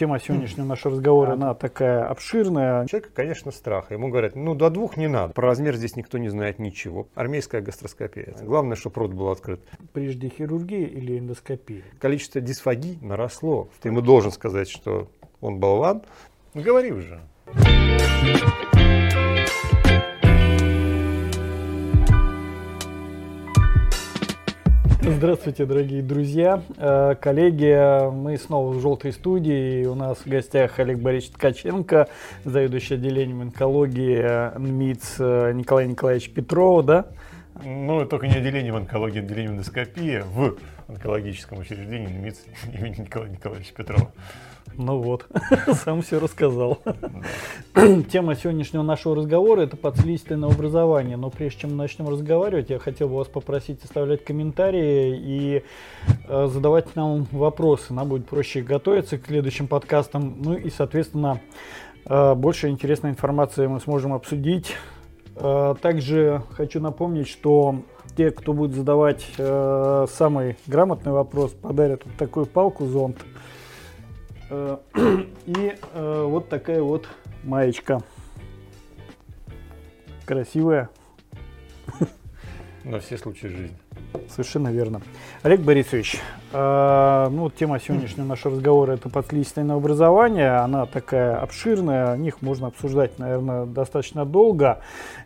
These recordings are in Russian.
тема сегодняшнего нашего разговора, она такая обширная. Человека, конечно, страх. Ему говорят, ну до двух не надо. Про размер здесь никто не знает ничего. Армейская гастроскопия. Главное, чтобы рот был открыт. Прежде хирургия или эндоскопия? Количество дисфагий наросло. Ты ему должен сказать, что он болван. Ну, говори уже. Здравствуйте, дорогие друзья, э, коллеги. Мы снова в желтой студии. У нас в гостях Олег Борисович Ткаченко, заведующий отделением онкологии НМИЦ э, Николай Николаевич Петров, да? Ну, только не отделением онкологии, отделением эндоскопии в онкологическом учреждении НМИЦ имени Николая Николаевича Петрова. Ну вот, сам все рассказал. Тема сегодняшнего нашего разговора – это подследственное образование. Но прежде чем мы начнем разговаривать, я хотел бы вас попросить оставлять комментарии и э, задавать нам вопросы. Нам будет проще готовиться к следующим подкастам. Ну и, соответственно, э, больше интересной информации мы сможем обсудить. Э, также хочу напомнить, что те, кто будет задавать э, самый грамотный вопрос, подарят вот такую палку зонт – и э, вот такая вот маечка. Красивая. На все случаи жизни. Совершенно верно. Олег Борисович, э, ну, тема сегодняшнего нашего разговора это подследственное образование. Она такая обширная, о них можно обсуждать, наверное, достаточно долго.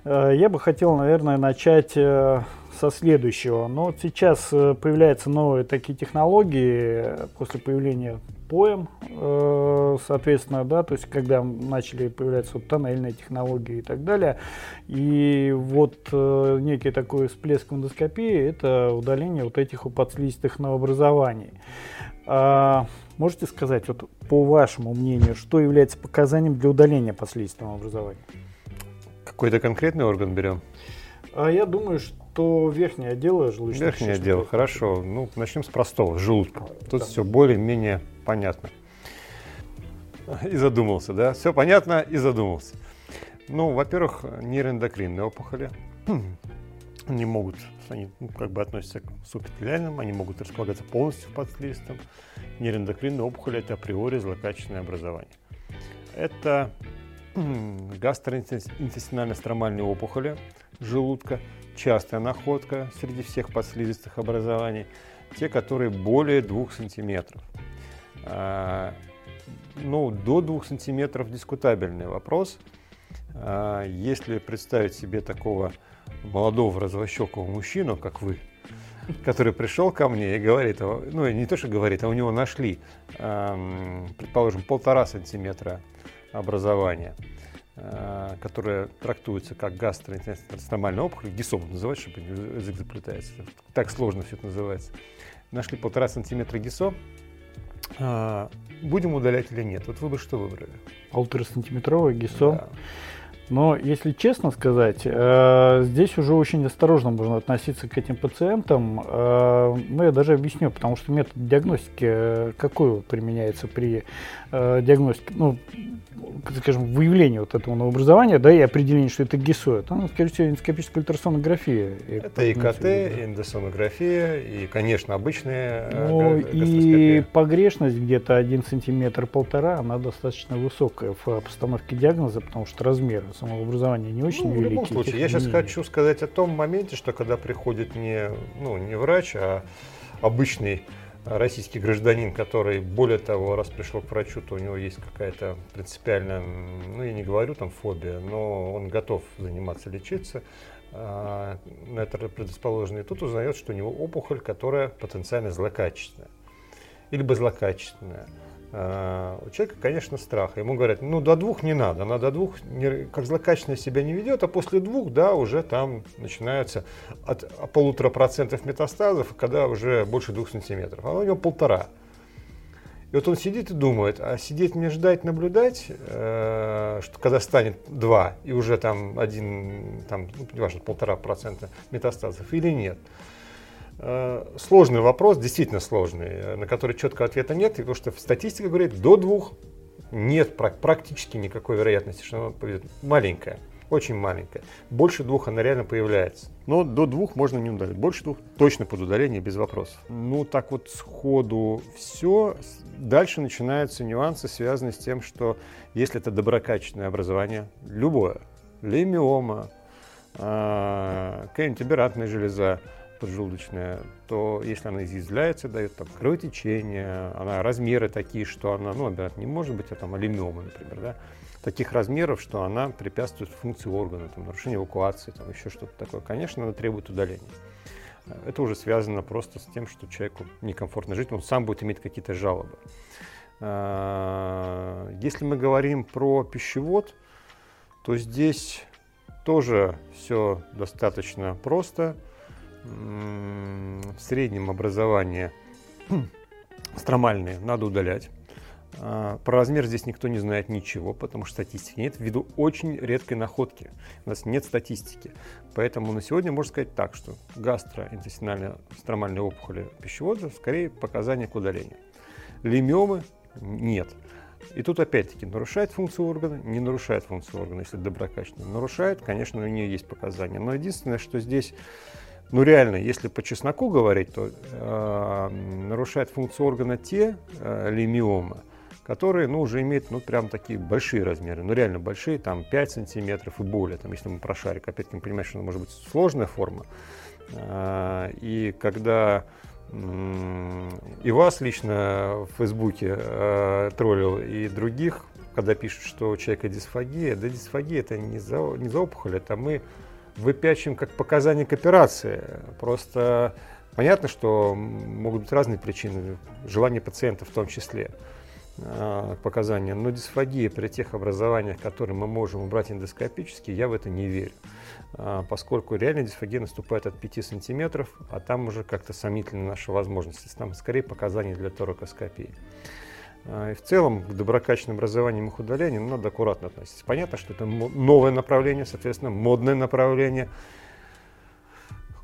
Э, я бы хотел, наверное, начать э, со следующего. Но вот сейчас э, появляются новые такие технологии после появления поем, э, соответственно, да, то есть когда начали появляться вот тоннельные технологии и так далее. И вот э, некий такой всплеск в эндоскопии – это удаление вот этих подслизистых новообразований. А, можете сказать, вот по вашему мнению, что является показанием для удаления подслизистого образования? Какой-то конкретный орган берем? А я думаю, что верхнее отдел желудочного Верхнее отдел, хорошо. Ну, начнем с простого, желудка. Тут да. все более-менее понятно. И задумался, да? Все понятно и задумался. Ну, во-первых, нейроэндокринные опухоли. Они могут, они ну, как бы относятся к субэпителиальным, они могут располагаться полностью под слизистым. Нейроэндокринные опухоли – это априори злокачественное образование. Это гастроинтестинально-стромальные опухоли желудка, частая находка среди всех подслизистых образований, те, которые более 2 сантиметров. А, ну, до 2 сантиметров дискутабельный вопрос. А, если представить себе такого молодого развощекого мужчину, как вы, который пришел ко мне и говорит, ну не то, что говорит, а у него нашли, предположим, полтора сантиметра образования, а, которое трактуется как гастроинтестинальная опухоль, гисом называть, чтобы язык заплетается. Так сложно все это называется. Нашли полтора сантиметра гисо, а, будем удалять или нет? Вот вы бы что выбрали? Полуторасантиметровое ГИСО. Да. Но, если честно сказать, э, здесь уже очень осторожно можно относиться к этим пациентам. Э, ну, я даже объясню, потому что метод диагностики э, какой применяется при диагностике, ну, скажем, выявлении вот этого новообразования, да, и определении, что это ГИСО. Это, ну, скорее всего, эндоскопическая ультрасонография. Это и КТ, и эндосонография, и, конечно, обычная Ну, и погрешность где-то 1 сантиметр полтора, она достаточно высокая в постановке диагноза, потому что размер самообразования не очень ну, великий. В любом случае, я сейчас хочу сказать о том моменте, что когда приходит не, ну, не врач, а обычный российский гражданин, который, более того, раз пришел к врачу, то у него есть какая-то принципиальная, ну, я не говорю там фобия, но он готов заниматься, лечиться, а, на это предрасположенный, и тут узнает, что у него опухоль, которая потенциально злокачественная. Или бы злокачественная. А, у человека, конечно, страх. Ему говорят, ну до двух не надо, она до двух не, как злокачественно себя не ведет, а после двух, да, уже там начинаются от полутора процентов метастазов, когда уже больше двух сантиметров. А у него полтора. И вот он сидит и думает, а сидеть мне ждать, наблюдать, э, что когда станет два и уже там один, там, ну, неважно, полтора процента метастазов или нет. Э, сложный вопрос, действительно сложный, э, на который четкого ответа нет, потому что статистика говорит, до двух нет практически никакой вероятности, что оно поведет. Маленькая. очень маленькая. Больше двух она реально появляется. Но до двух можно не удалить. Больше двух точно под удаление без вопросов. Ну, так вот сходу все. Дальше начинаются нюансы, связанные с тем, что если это доброкачественное образование, любое, лимиома, э, какая-нибудь аберрантная железа, поджелудочная, то если она изъязвляется, дает там кровотечение, она размеры такие, что она, ну, обязательно не может быть, а там алимиома, например, да, таких размеров, что она препятствует функции органа, там, нарушение эвакуации, там, еще что-то такое. Конечно, она требует удаления. Это уже связано просто с тем, что человеку некомфортно жить, он сам будет иметь какие-то жалобы. А, если мы говорим про пищевод, то здесь тоже все достаточно просто в среднем образование стромальные надо удалять. А, про размер здесь никто не знает ничего, потому что статистики нет, ввиду очень редкой находки. У нас нет статистики. Поэтому на сегодня можно сказать так, что гастроинтестинальные стромальные опухоли пищевода скорее показания к удалению. Лимиомы нет. И тут опять-таки нарушает функцию органа, не нарушает функцию органа, если доброкачественно. Нарушает, конечно, у нее есть показания. Но единственное, что здесь ну реально, если по чесноку говорить, то э, нарушает функцию органа те э, лимиомы, которые ну, уже имеют ну, прям такие большие размеры, ну реально большие, там 5 сантиметров и более, там, если мы про шарик, опять-таки мы понимаем, что это может быть сложная форма. Э, и когда и вас лично в Фейсбуке э, троллил, и других, когда пишут, что у человека дисфагия, да дисфагия это не за, не за опухоль, это мы выпячиваем как показания к операции. Просто понятно, что могут быть разные причины, желание пациента в том числе э, показания. Но дисфагия при тех образованиях, которые мы можем убрать эндоскопически, я в это не верю. Э, поскольку реально дисфагия наступает от 5 сантиметров, а там уже как-то сомнительны наши возможности. Там скорее показания для торакоскопии. А, и в целом к доброкачественным образованиям их удаления ну, надо аккуратно относиться. Понятно, что это новое направление, соответственно, модное направление.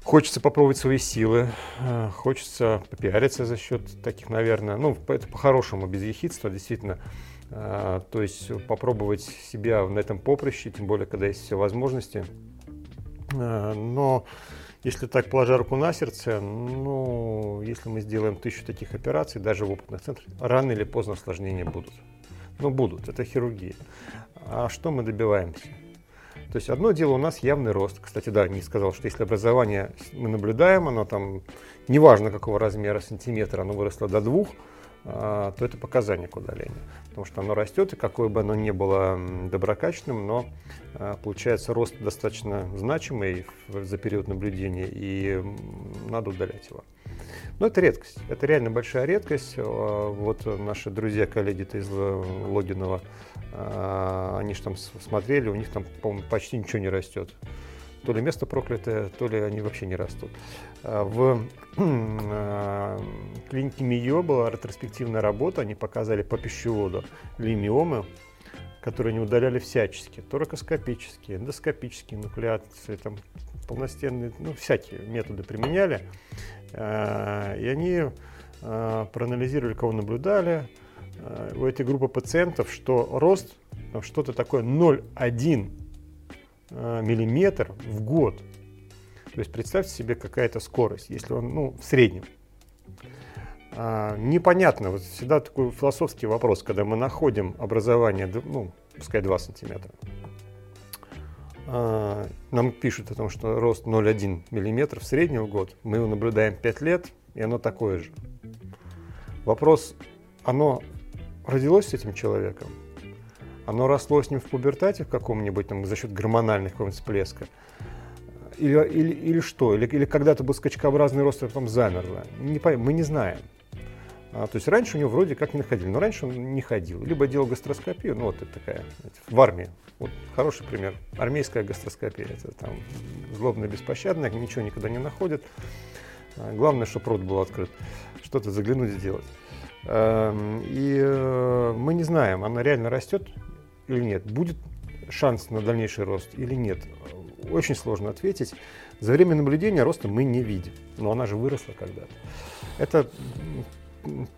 Хочется попробовать свои силы, а, хочется попиариться за счет таких, наверное, ну, это по-хорошему, без ехидства, действительно. А, то есть попробовать себя на этом поприще, тем более, когда есть все возможности. Но если так, положа руку на сердце, ну, если мы сделаем тысячу таких операций, даже в опытных центрах, рано или поздно осложнения будут. Ну, будут, это хирургия. А что мы добиваемся? То есть одно дело у нас явный рост. Кстати, да, не сказал, что если образование мы наблюдаем, оно там, неважно какого размера, сантиметра, оно выросло до двух, то это показание к удалению. Потому что оно растет, и какое бы оно ни было доброкачественным, но а, получается рост достаточно значимый за период наблюдения, и надо удалять его. Но это редкость, это реально большая редкость. А, вот наши друзья, коллеги из Логинова, они же там смотрели, у них там, по-моему, почти ничего не растет то ли место проклятое, то ли они вообще не растут. А, в а, клинике МИО была ретроспективная работа, они показали по пищеводу лимиомы, которые они удаляли всячески, торакоскопические, эндоскопические нуклеации, там полностенные, ну, всякие методы применяли. А, и они проанализировали, кого наблюдали, у этой группы пациентов, что рост что-то такое 0,1 Э, миллиметр в год. То есть представьте себе какая-то скорость, если он ну, в среднем. А, непонятно, вот всегда такой философский вопрос, когда мы находим образование, ну, пускай 2 сантиметра. А, нам пишут о том, что рост 0,1 мм в среднем в год. Мы его наблюдаем 5 лет, и оно такое же. Вопрос, оно родилось с этим человеком? Оно росло с ним в пубертате в каком-нибудь там за счет гормональных какого-нибудь всплеска. Или, или, или что? Или, или когда-то был скачкообразный рост, а потом замерло. Не, мы не знаем. А, то есть раньше у него вроде как не находили, но раньше он не ходил. Либо делал гастроскопию, ну вот это такая, в армии. Вот хороший пример. Армейская гастроскопия. Это там злобно беспощадно, ничего никогда не находят. А, главное, чтобы рот был открыт. Что-то заглянуть сделать. Эм, и э, мы не знаем, она реально растет или нет, будет шанс на дальнейший рост или нет, очень сложно ответить. За время наблюдения роста мы не видим, но она же выросла когда-то. Это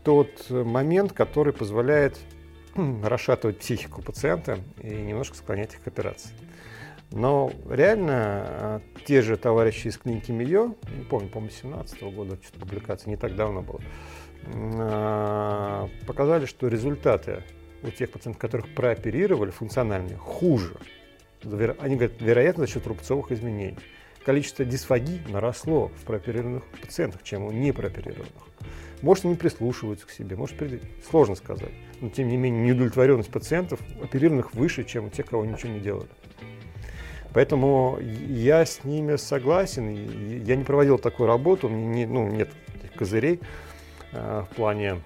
тот момент, который позволяет расшатывать психику пациента и немножко склонять их к операции. Но реально э, те же товарищи из клиники Мио, не помню, по-моему, 17 года, что-то публикация, не так давно было, э, показали, что результаты у тех пациентов, которых прооперировали, функциональные, хуже. Они говорят, вероятно, за счет рубцовых изменений. Количество дисфагий наросло в прооперированных пациентах, чем у непрооперированных. Может, они прислушиваются к себе, может, сложно сказать. Но, тем не менее, неудовлетворенность пациентов оперированных выше, чем у тех, кого ничего не делали. Поэтому я с ними согласен. Я не проводил такую работу, меня не, ну, нет козырей э, в плане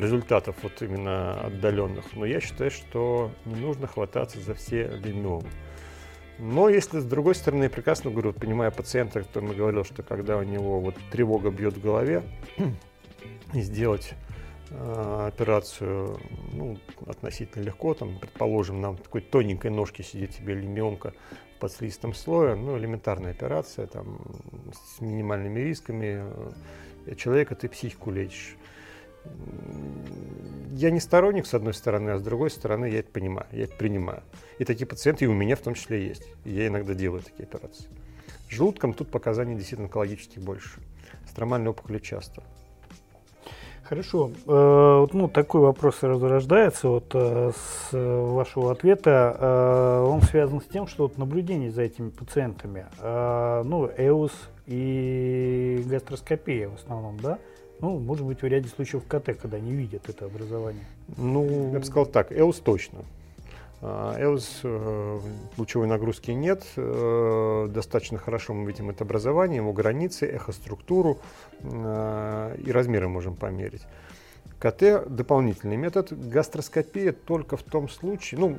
результатов вот именно отдаленных. Но я считаю, что не нужно хвататься за все лимиомы. Но если с другой стороны, я прекрасно говорю, понимая пациента, который мы говорил, что когда у него вот тревога бьет в голове, сделать э, операцию ну, относительно легко, там, предположим, на такой тоненькой ножке сидит тебе лимионка в подслизистом слое, ну, элементарная операция, там, с минимальными рисками, э, человека ты психику лечишь я не сторонник, с одной стороны, а с другой стороны, я это понимаю, я это принимаю. И такие пациенты и у меня в том числе есть. Я иногда делаю такие операции. Желудком тут показаний действительно онкологических больше. Стромальные опухоли часто. Хорошо. Э, ну, такой вопрос разрождается вот э, с вашего ответа. Э, он связан с тем, что вот наблюдение за этими пациентами, ну, ЭУС и гастроскопия в основном, да, ну, может быть, в ряде случаев КТ, когда не видят это образование. Ну, я бы сказал так, ЭУС точно. А, ЭУС э, лучевой нагрузки нет, э, достаточно хорошо мы видим это образование, его границы, эхоструктуру э, и размеры можем померить. КТ – дополнительный метод. Гастроскопия только в том случае, ну,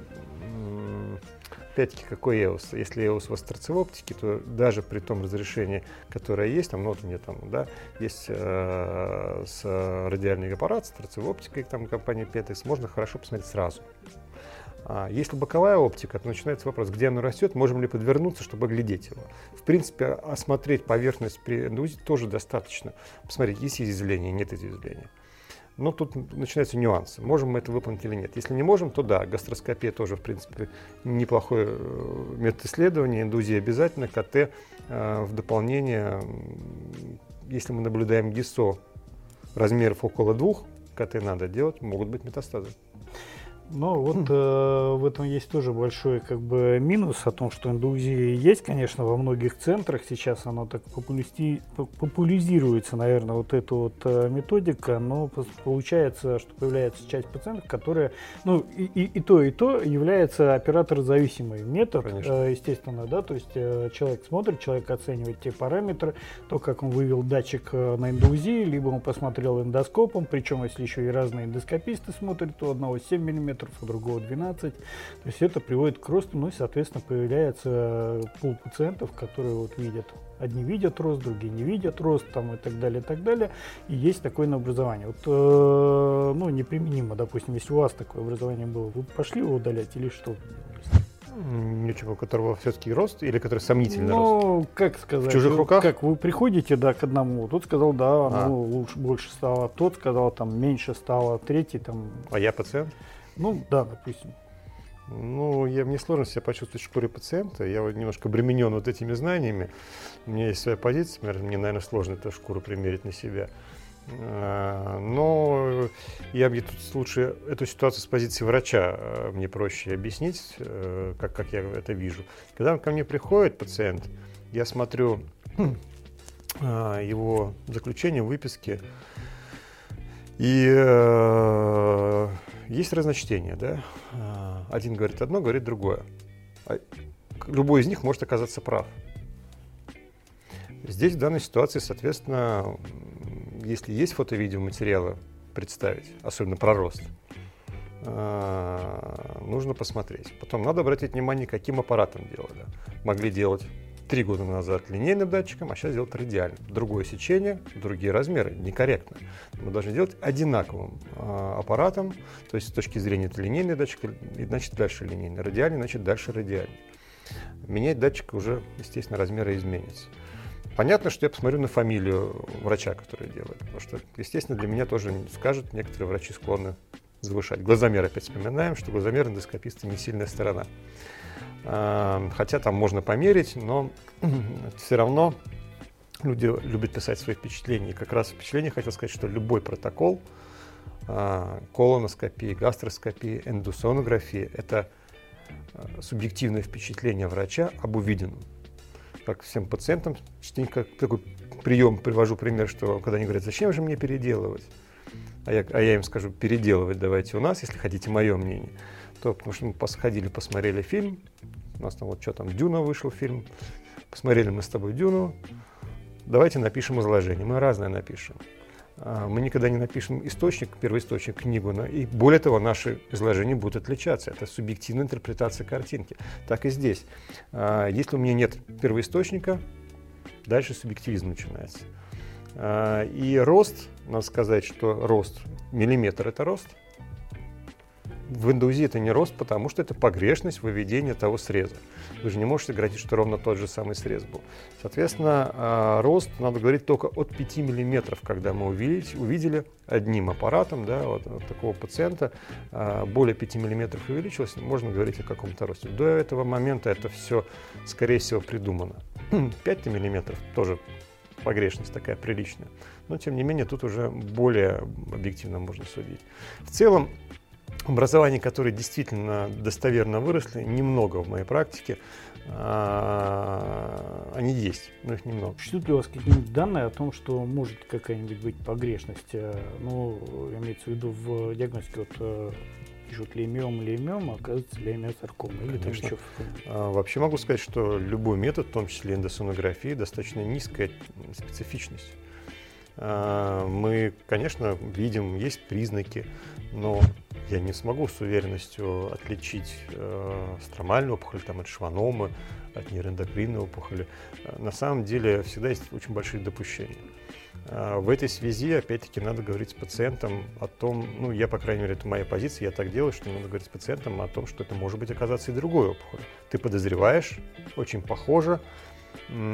опять-таки, какой EOS? Если EOS у вас торцевой оптики, то даже при том разрешении, которое есть, там, ну, вот у меня там, да, есть э, с радиальный аппарат, с торцевой оптикой, там, компания Petex, можно хорошо посмотреть сразу. А если боковая оптика, то начинается вопрос, где оно растет, можем ли подвернуться, чтобы глядеть его. В принципе, осмотреть поверхность при эндузе тоже достаточно. Посмотреть, есть изъявление, нет изъявления. Но тут начинаются нюансы. Можем мы это выполнить или нет. Если не можем, то да, гастроскопия тоже, в принципе, неплохой э, метод исследования. Индузия обязательно, КТ э, в дополнение. Если мы наблюдаем ГИСО размеров около двух, КТ надо делать, могут быть метастазы. Ну, вот э, в этом есть тоже большой как бы минус о том, что индукция есть, конечно, во многих центрах. Сейчас оно так популяризируется, популяризируется, наверное, вот эта вот э, методика, но получается, что появляется часть пациентов, которые, ну, и, и, и то, и то является оператор-зависимый метод, э, естественно, да, то есть э, человек смотрит, человек оценивает те параметры, то, как он вывел датчик э, на индузии, либо он посмотрел эндоскопом, причем, если еще и разные эндоскописты смотрят, то одного 7 мм, у другого 12. То есть это приводит к росту, ну и, соответственно, появляется пул пациентов, которые вот видят Одни видят рост, другие не видят рост, там и так далее, и так далее. И есть такое на образование. Вот, э, ну, неприменимо, допустим, если у вас такое образование было, вы пошли его удалять или что? Ничего, у которого все-таки рост или который сомнительный ну, рост? Как сказать? В чужих руках? Как вы приходите, да, к одному, тот сказал, да, а. ну, лучше, больше стало, тот сказал, там, меньше стало, третий, там... А я пациент? Ну, да, допустим. Ну, я, мне сложно себя почувствовать в шкуре пациента. Я вот немножко обременен вот этими знаниями. У меня есть своя позиция, мне, наверное, сложно эту шкуру примерить на себя. А, но я мне тут лучше эту ситуацию с позиции врача а, мне проще объяснить, э, как, как я это вижу. Когда ко мне приходит пациент, я смотрю а, его заключение, выписки, и э, есть разночтение, да? А, один говорит одно, говорит другое. А любой из них может оказаться прав. Здесь в данной ситуации, соответственно, если есть фото-видеоматериалы представить, особенно про рост, а, нужно посмотреть. Потом надо обратить внимание, каким аппаратом делали. Могли делать три года назад линейным датчиком, а сейчас делать радиальным. Другое сечение, другие размеры. Некорректно. Мы должны делать одинаковым э, аппаратом, то есть с точки зрения это линейный датчик, значит дальше линейный, радиальный, значит дальше радиальный. Менять датчик уже, естественно, размеры изменится. Понятно, что я посмотрю на фамилию врача, который делает, потому что, естественно, для меня тоже скажут, некоторые врачи склонны завышать. Глазомер опять вспоминаем, что глазомер эндоскописта не сильная сторона. А, хотя там можно померить, но все равно люди любят писать свои впечатления. И как раз впечатление хотел сказать, что любой протокол а, колоноскопии, гастроскопии, эндосонографии – это а, субъективное впечатление врача об увиденном. Как всем пациентам частенько такой прием привожу пример, что когда они говорят, зачем же мне переделывать? А я, а я им скажу, переделывать давайте у нас, если хотите мое мнение. То, потому что мы посходили, посмотрели фильм, у нас там вот что там, Дюна вышел фильм, посмотрели мы с тобой Дюну, давайте напишем изложение. Мы разное напишем. А, мы никогда не напишем источник, первоисточник, книгу, но и более того, наши изложения будут отличаться. Это субъективная интерпретация картинки. Так и здесь. А, если у меня нет первоисточника, дальше субъективизм начинается. А, и рост, надо сказать, что рост, миллиметр – это рост – в индузе это не рост, потому что это погрешность выведения того среза. Вы же не можете говорить, что ровно тот же самый срез был. Соответственно, а, рост надо говорить только от 5 мм, когда мы увидели, увидели одним аппаратом да, вот, вот такого пациента а, более 5 мм увеличилось, можно говорить о каком-то росте. До этого момента это все, скорее всего, придумано. 5 мм тоже погрешность такая приличная. Но, тем не менее, тут уже более объективно можно судить. В целом, образований, которые действительно достоверно выросли, немного в моей практике. А, они есть, но их немного. Существуют ли у вас какие-нибудь данные о том, что может какая-нибудь быть погрешность? Э, ну, имеется в виду в диагностике вот э, пишут леймиом, леймиом, а оказывается леймиосаркома. Или там еще... А, вообще могу сказать, что любой метод, в том числе эндосонографии, достаточно низкая специфичность. А, мы, конечно, видим, есть признаки, но я не смогу с уверенностью отличить э, стромальную опухоль там, от шваномы, от нейроэндокринной опухоли. На самом деле всегда есть очень большие допущения. А, в этой связи, опять-таки, надо говорить с пациентом о том, ну, я, по крайней мере, это моя позиция, я так делаю, что надо говорить с пациентом о том, что это может быть оказаться и другой опухоль. Ты подозреваешь, очень похоже,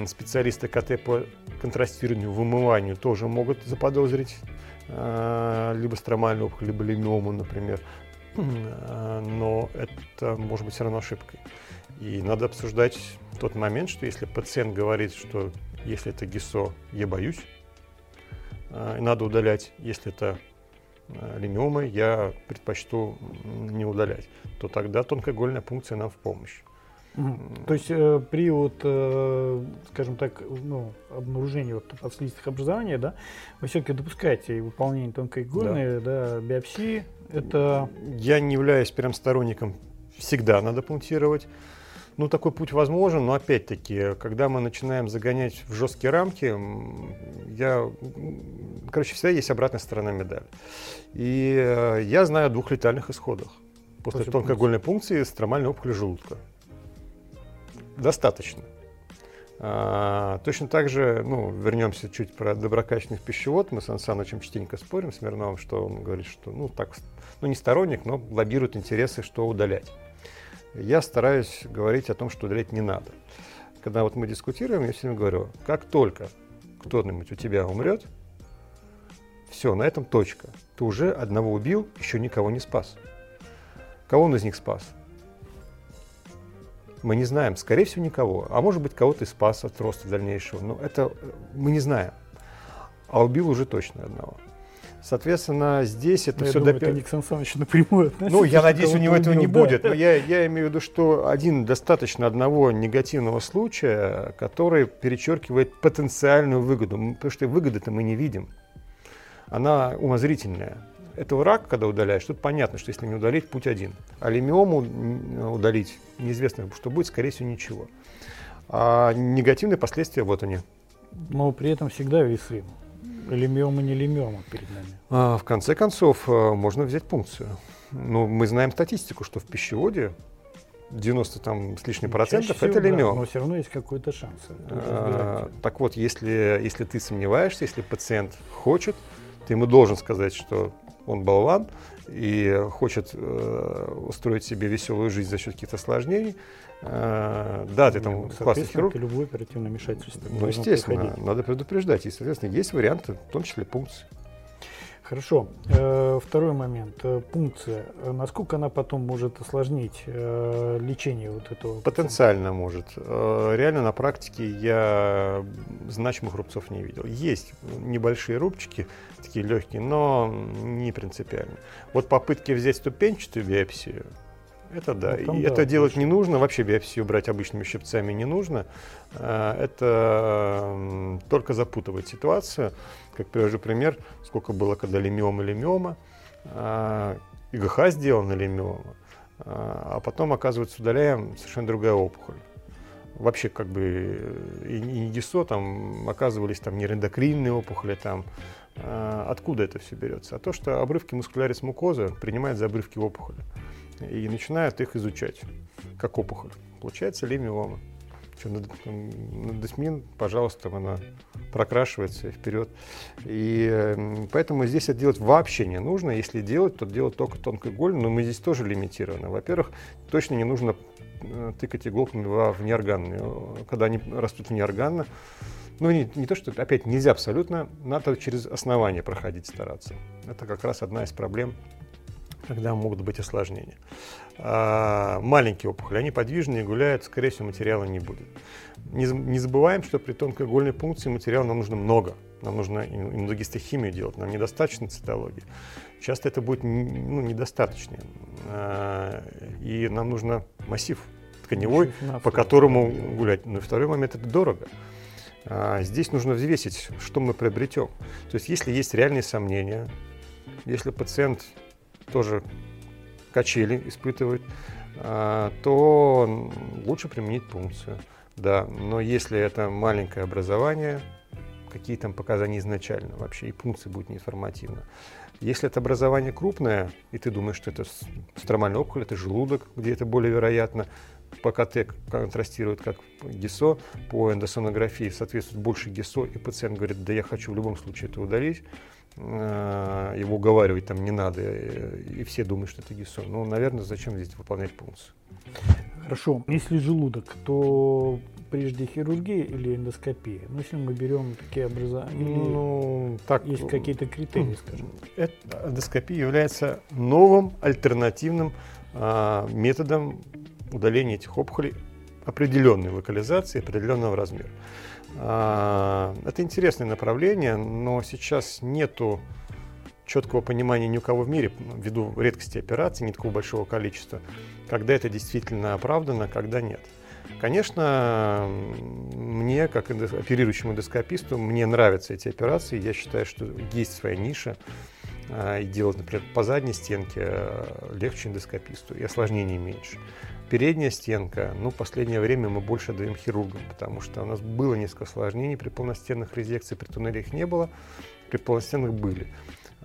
специалисты КТ по контрастированию, вымыванию тоже могут заподозрить либо стромальную опухоль, либо лимиому, например. А, но это может быть все равно ошибкой. И надо обсуждать тот момент, что если пациент говорит, что если это ГИСО, я боюсь, а, надо удалять, если это лимиомы, я предпочту не удалять, то тогда тонкоигольная пункция нам в помощь. То есть э, при вот, э, скажем так, ну, обнаружении вот подслизистых образований, да, вы все-таки допускаете выполнение тонкоигольной да. Да, биопсии. Это... Я не являюсь прям сторонником, всегда надо пунктировать. Ну, такой путь возможен, но опять-таки, когда мы начинаем загонять в жесткие рамки, я, короче, всегда есть обратная сторона медали. И э, я знаю о двух летальных исходах. После тонкоигольной пункции стромальной опухоли желудка достаточно. А, точно так же, ну, вернемся чуть про доброкачественный пищевод. Мы с Сан Санычем частенько спорим с Мирновым, что он говорит, что, ну, так, ну, не сторонник, но лоббирует интересы, что удалять. Я стараюсь говорить о том, что удалять не надо. Когда вот мы дискутируем, я всегда говорю, как только кто-нибудь у тебя умрет, все, на этом точка. Ты уже одного убил, еще никого не спас. Кого он из них спас? Мы не знаем, скорее всего, никого. А может быть, кого-то и спас от роста дальнейшего. Но это э, мы не знаем. А убил уже точно одного. Соответственно, здесь это ну, все... Допи... это Ник напрямую Ну, я надеюсь, у него этого не да. будет. Но я, я имею в виду, что один достаточно одного негативного случая, который перечеркивает потенциальную выгоду. Потому что выгоды-то мы не видим. Она умозрительная. Это рак, когда удаляешь, тут понятно, что если не удалить, путь один. А лимиому удалить неизвестно, что будет, скорее всего, ничего. А негативные последствия, вот они. Но при этом всегда весы. Лимиома, не лимиома перед нами. А, в конце концов, э, можно взять пункцию. Ну, мы знаем статистику, что в пищеводе 90 там с лишним процентов всего, это лимиом. Да, но все равно есть какой-то шанс. А, так вот, если, если ты сомневаешься, если пациент хочет, ты ему должен сказать, что он болван и хочет э, устроить себе веселую жизнь за счет каких-то осложнений. Э, да, ты там ну, классный хирург. любое оперативное вмешательство. Ну, естественно, надо предупреждать. И, соответственно, есть варианты, в том числе пункции. Хорошо. Э, второй момент. Э, пункция. Насколько она потом может осложнить лечение вот этого? Потенциально может. Реально на практике я значимых рубцов не видел. Есть небольшие рубчики, такие легкие, но не принципиально. Вот попытки взять ступенчатую биопсию, это да. Ну, и да, это делать не нужно. Вообще биопсию брать обычными щипцами не нужно. Это только запутывает ситуацию. Как привожу пример, сколько было, когда лимиома лимиома, ИГХ сделана лимиома, а потом, оказывается, удаляем совершенно другая опухоль. Вообще, как бы, и не ГИСО, там оказывались там нейроэндокринные опухоли, там, а, откуда это все берется? А то, что обрывки мускулярис мукоза принимают за обрывки опухоли и начинают их изучать, как опухоль. Получается лимиома. Что, на, на десмин, пожалуйста, она прокрашивается вперед. И э, поэтому здесь это делать вообще не нужно. Если делать, то делать только тонкой голью, но мы здесь тоже лимитированы. Во-первых, точно не нужно э, тыкать иголками в внеорганные. Когда они растут внеорганно, ну, не, не то, что, опять, нельзя абсолютно, надо через основание проходить стараться. Это как раз одна из проблем когда могут быть осложнения. А, маленькие опухоли, они подвижные, гуляют, скорее всего, материала не будет. Не, не забываем, что при тонкоигольной пункции материала нам нужно много. Нам нужно иммуногистохимию делать, нам недостаточно цитологии. Часто это будет ну, недостаточно. А, и нам нужно массив тканевой, по которому гулять. Но второй момент – это дорого. А, здесь нужно взвесить, что мы приобретем. То есть, если есть реальные сомнения, если пациент тоже качели испытывают, а, то лучше применить пункцию. Да, но если это маленькое образование, какие там показания изначально вообще, и пункция будет неинформативна. Если это образование крупное, и ты думаешь, что это стромальная опухоль, это желудок, где это более вероятно, по КТ контрастирует как ГИСО, по эндосонографии соответствует больше ГИСО, и пациент говорит, да я хочу в любом случае это удалить, его уговаривать там не надо, и все думают, что это ГИСО. Ну, наверное, зачем здесь выполнять функцию? Хорошо. Если желудок, то прежде хирургия или эндоскопия? Ну, если мы берем такие образования, ну, так, есть какие-то критерии, скажем. Это, эндоскопия является новым альтернативным а, методом удаления этих опухолей определенной локализации, определенного размера. А, это интересное направление, но сейчас нету четкого понимания ни у кого в мире, ввиду редкости операций, не такого большого количества, когда это действительно оправдано, когда нет. Конечно, мне, как оперирующему эндоскописту, мне нравятся эти операции. Я считаю, что есть своя ниша. А, и делать, например, по задней стенке э, легче эндоскописту, и осложнений меньше. Передняя стенка, ну, в последнее время мы больше даем хирургам, потому что у нас было несколько осложнений при полностенных резекциях, при туннеле их не было, при полностенных были.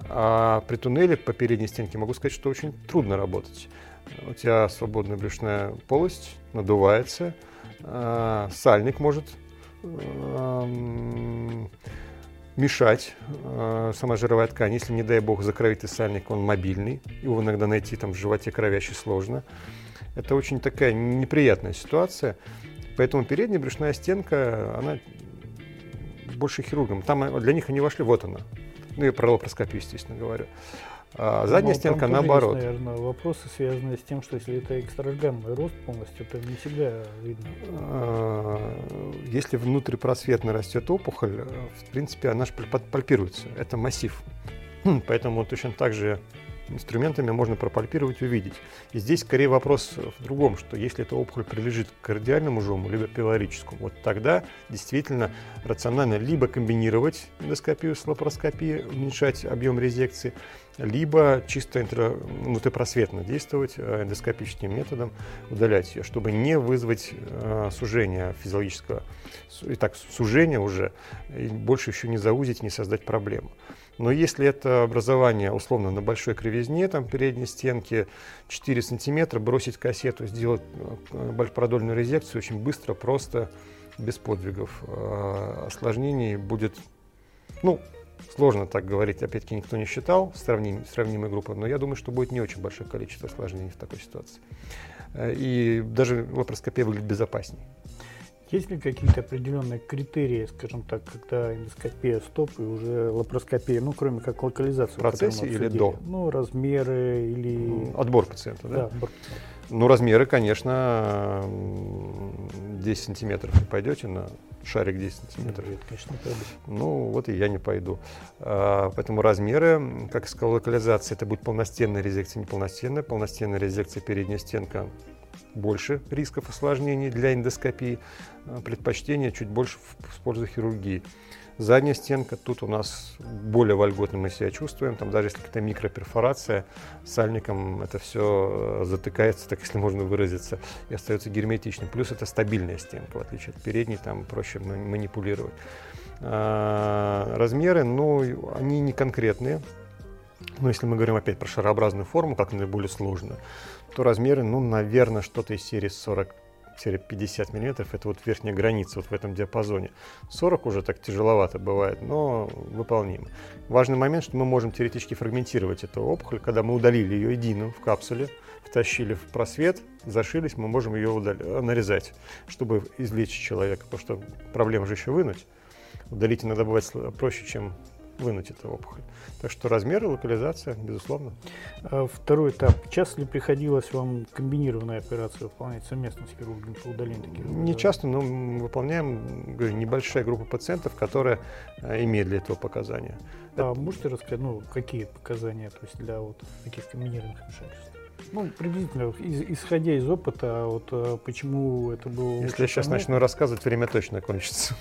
А при туннеле по передней стенке могу сказать, что очень трудно работать. У тебя свободная брюшная полость, надувается, а, сальник может мешать э, сама жировая ткань. Если, не дай бог, закровитый сальник, он мобильный, его иногда найти там в животе кровящий сложно. Это очень такая неприятная ситуация. Поэтому передняя брюшная стенка, она больше хирургам. Там для них они вошли, вот она. Ну, я про лапароскопию, естественно, говорю. А задняя ну, стенка наоборот. Есть, наверное, вопросы, связанные с тем, что если это экстраорганный рост полностью, то не всегда видно. А, если внутрипросветно растет опухоль, в принципе, она же пальпируется. Это массив. Хм, поэтому точно так же инструментами можно пропальпировать и увидеть. И здесь скорее вопрос в другом, что если эта опухоль прилежит к кардиальному жому, либо пилорическому, вот тогда действительно рационально либо комбинировать эндоскопию с лапароскопией, уменьшать объем резекции, либо чисто внутрипросветно действовать э, эндоскопическим методом, удалять ее, чтобы не вызвать э, сужение физиологического, и так сужение уже, и больше еще не заузить, не создать проблему. Но если это образование условно на большой кривизне, там передней стенки 4 сантиметра, бросить кассету, сделать э, продольную резекцию очень быстро, просто, без подвигов. А осложнений будет, ну, сложно так говорить, опять-таки никто не считал сравним, сравнимой группы, но я думаю, что будет не очень большое количество осложнений в такой ситуации. Э, и даже лапароскопия выглядит безопаснее. Есть ли какие-то определенные критерии, скажем так, когда эндоскопия стоп и уже лапароскопия, ну, кроме как локализация? В процессе или до? Ну, размеры или... Ну, отбор пациента, да? Да, отбор пациента. Ну, размеры, конечно, 10 сантиметров не пойдете на шарик 10 сантиметров. Нет, конечно, не пойду. Ну, вот и я не пойду. А, поэтому размеры, как сказал, локализация, это будет полностенная резекция, не полностенная. Полностенная резекция, передняя стенка, больше рисков осложнений для эндоскопии. А, предпочтение чуть больше в пользу хирургии. Задняя стенка, тут у нас более вольготно мы себя чувствуем, там даже если какая-то микроперфорация, сальником это все э, затыкается, так если можно выразиться, и остается герметичным. Плюс это стабильная стенка, в отличие от передней, там проще манипулировать. А, размеры, ну, они не конкретные, но если мы говорим опять про шарообразную форму, как наиболее сложную, то размеры, ну, наверное, что-то из серии 40 50 миллиметров это вот верхняя граница вот в этом диапазоне. 40 уже так тяжеловато бывает, но выполнимо. Важный момент, что мы можем теоретически фрагментировать эту опухоль, когда мы удалили ее единым в капсуле, втащили в просвет, зашились, мы можем ее удали, нарезать, чтобы извлечь человека, потому что проблема же еще вынуть. Удалить иногда бывает проще, чем вынуть эту опухоль. Так что размеры, локализация, безусловно. А второй этап. Часто ли приходилось вам комбинированная операция выполнять совместно с хирургом по удалению таких? Не часто, но мы выполняем говорю, небольшая группа пациентов, которые а, имеют для этого показания. А Это... можете рассказать, ну, какие показания то есть для вот таких комбинированных вмешательств? Ну, приблизительно, исходя из опыта, вот а, почему это было... Если я сейчас начну рассказывать, время точно кончится.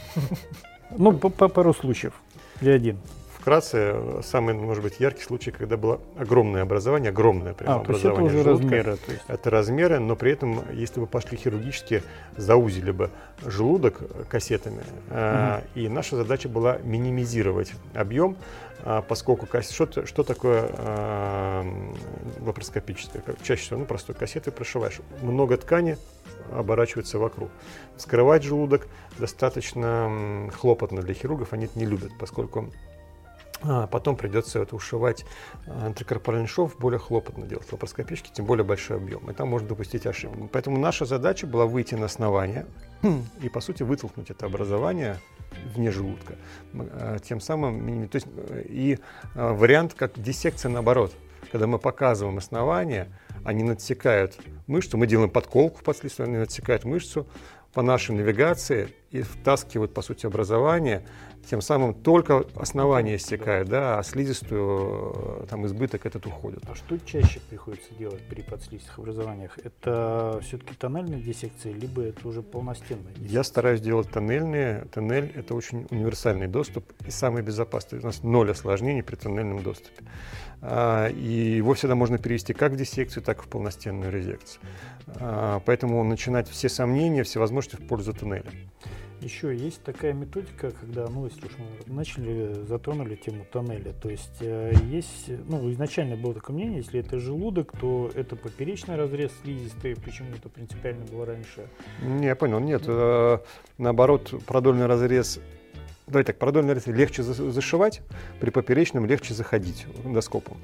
Ну, по, пару случаев. Для один. Вкратце, самый, может быть, яркий случай, когда было огромное образование, огромное прямо а, образование то есть это уже размеры. То есть. Это размеры, но при этом, если бы пошли хирургически, заузили бы желудок кассетами. Угу. А, и наша задача была минимизировать объем, а, поскольку что, что такое а, лапароскопическое? Чаще всего, ну, простой кассеты прошиваешь. Много ткани оборачивается вокруг. Скрывать желудок достаточно хлопотно для хирургов, они это не любят, поскольку а потом придется это ушивать антрикорпоральный шов, более хлопотно делать лапароскопически, тем более большой объем. И там можно допустить ошибку. Поэтому наша задача была выйти на основание и, по сути, вытолкнуть это образование вне желудка. А, тем самым, то есть, э, и вариант как диссекция наоборот. Когда мы показываем основание, они надсекают мышцу, мы делаем подколку в подследствии, они надсекают мышцу по нашей навигации и втаскивают, по сути, образование тем самым только основание истекает, да, а слизистую, э, там, избыток этот уходит. А что чаще приходится делать при подслизистых образованиях? Это все-таки тоннельная диссекция, либо это уже полностенная диссекция? Я стараюсь делать тоннельные. Тоннель – это очень универсальный доступ и самый безопасный. У нас ноль осложнений при тоннельном доступе. А, и его всегда можно перевести как в диссекцию, так и в полностенную резекцию. А, поэтому начинать все сомнения, все возможности в пользу тоннеля. Еще есть такая методика, когда, ну, если уж мы начали, затронули тему тоннеля, то есть э, есть, ну, изначально было такое мнение, если это желудок, то это поперечный разрез слизистой, почему это принципиально было раньше? Не, я понял, нет, э, наоборот, продольный разрез Давай так, продольный разрез легче зашивать, при поперечном легче заходить эндоскопом.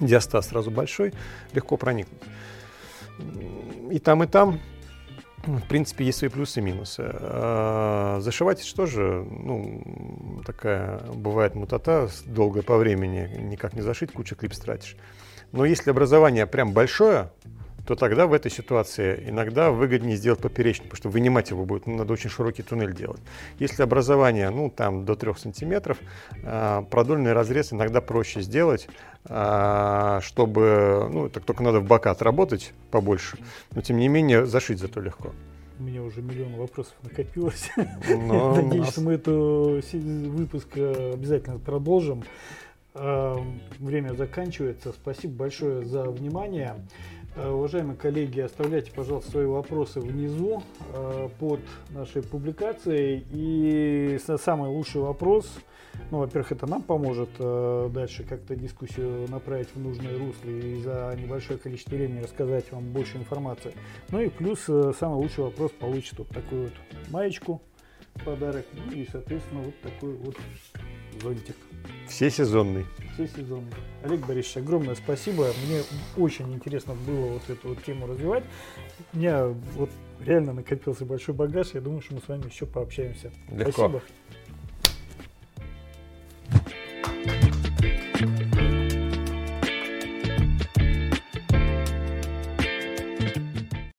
Диастаз сразу большой, легко проникнуть. И там, и там в принципе, есть свои плюсы и минусы. А зашивать что же, ну, такая бывает мутата, долгое по времени, никак не зашить, куча клипс тратишь. Но если образование прям большое, то тогда в этой ситуации иногда выгоднее сделать поперечный, потому что вынимать его будет, ну, надо очень широкий туннель делать. Если образование, ну, там, до 3 сантиметров, а, продольный разрез иногда проще сделать, а, чтобы, ну, так только надо в бока отработать побольше, но тем не менее зашить зато легко. У меня уже миллион вопросов накопилось. Но Надеюсь, нас... что мы эту выпуск э, обязательно продолжим. Время заканчивается. Спасибо большое за внимание. Э, уважаемые коллеги, оставляйте, пожалуйста, свои вопросы внизу э, под нашей публикацией. И самый лучший вопрос, ну, во-первых, это нам поможет э, дальше как-то дискуссию направить в нужное русло и за небольшое количество времени рассказать вам больше информации. Ну и плюс самый лучший вопрос получит вот такую вот маечку подарок, ну и, соответственно, вот такую вот зонтик. Все сезонный. Все сезонный. Олег Борисович, огромное спасибо. Мне очень интересно было вот эту вот тему развивать. У меня вот реально накопился большой багаж. Я думаю, что мы с вами еще пообщаемся. Легко. Спасибо.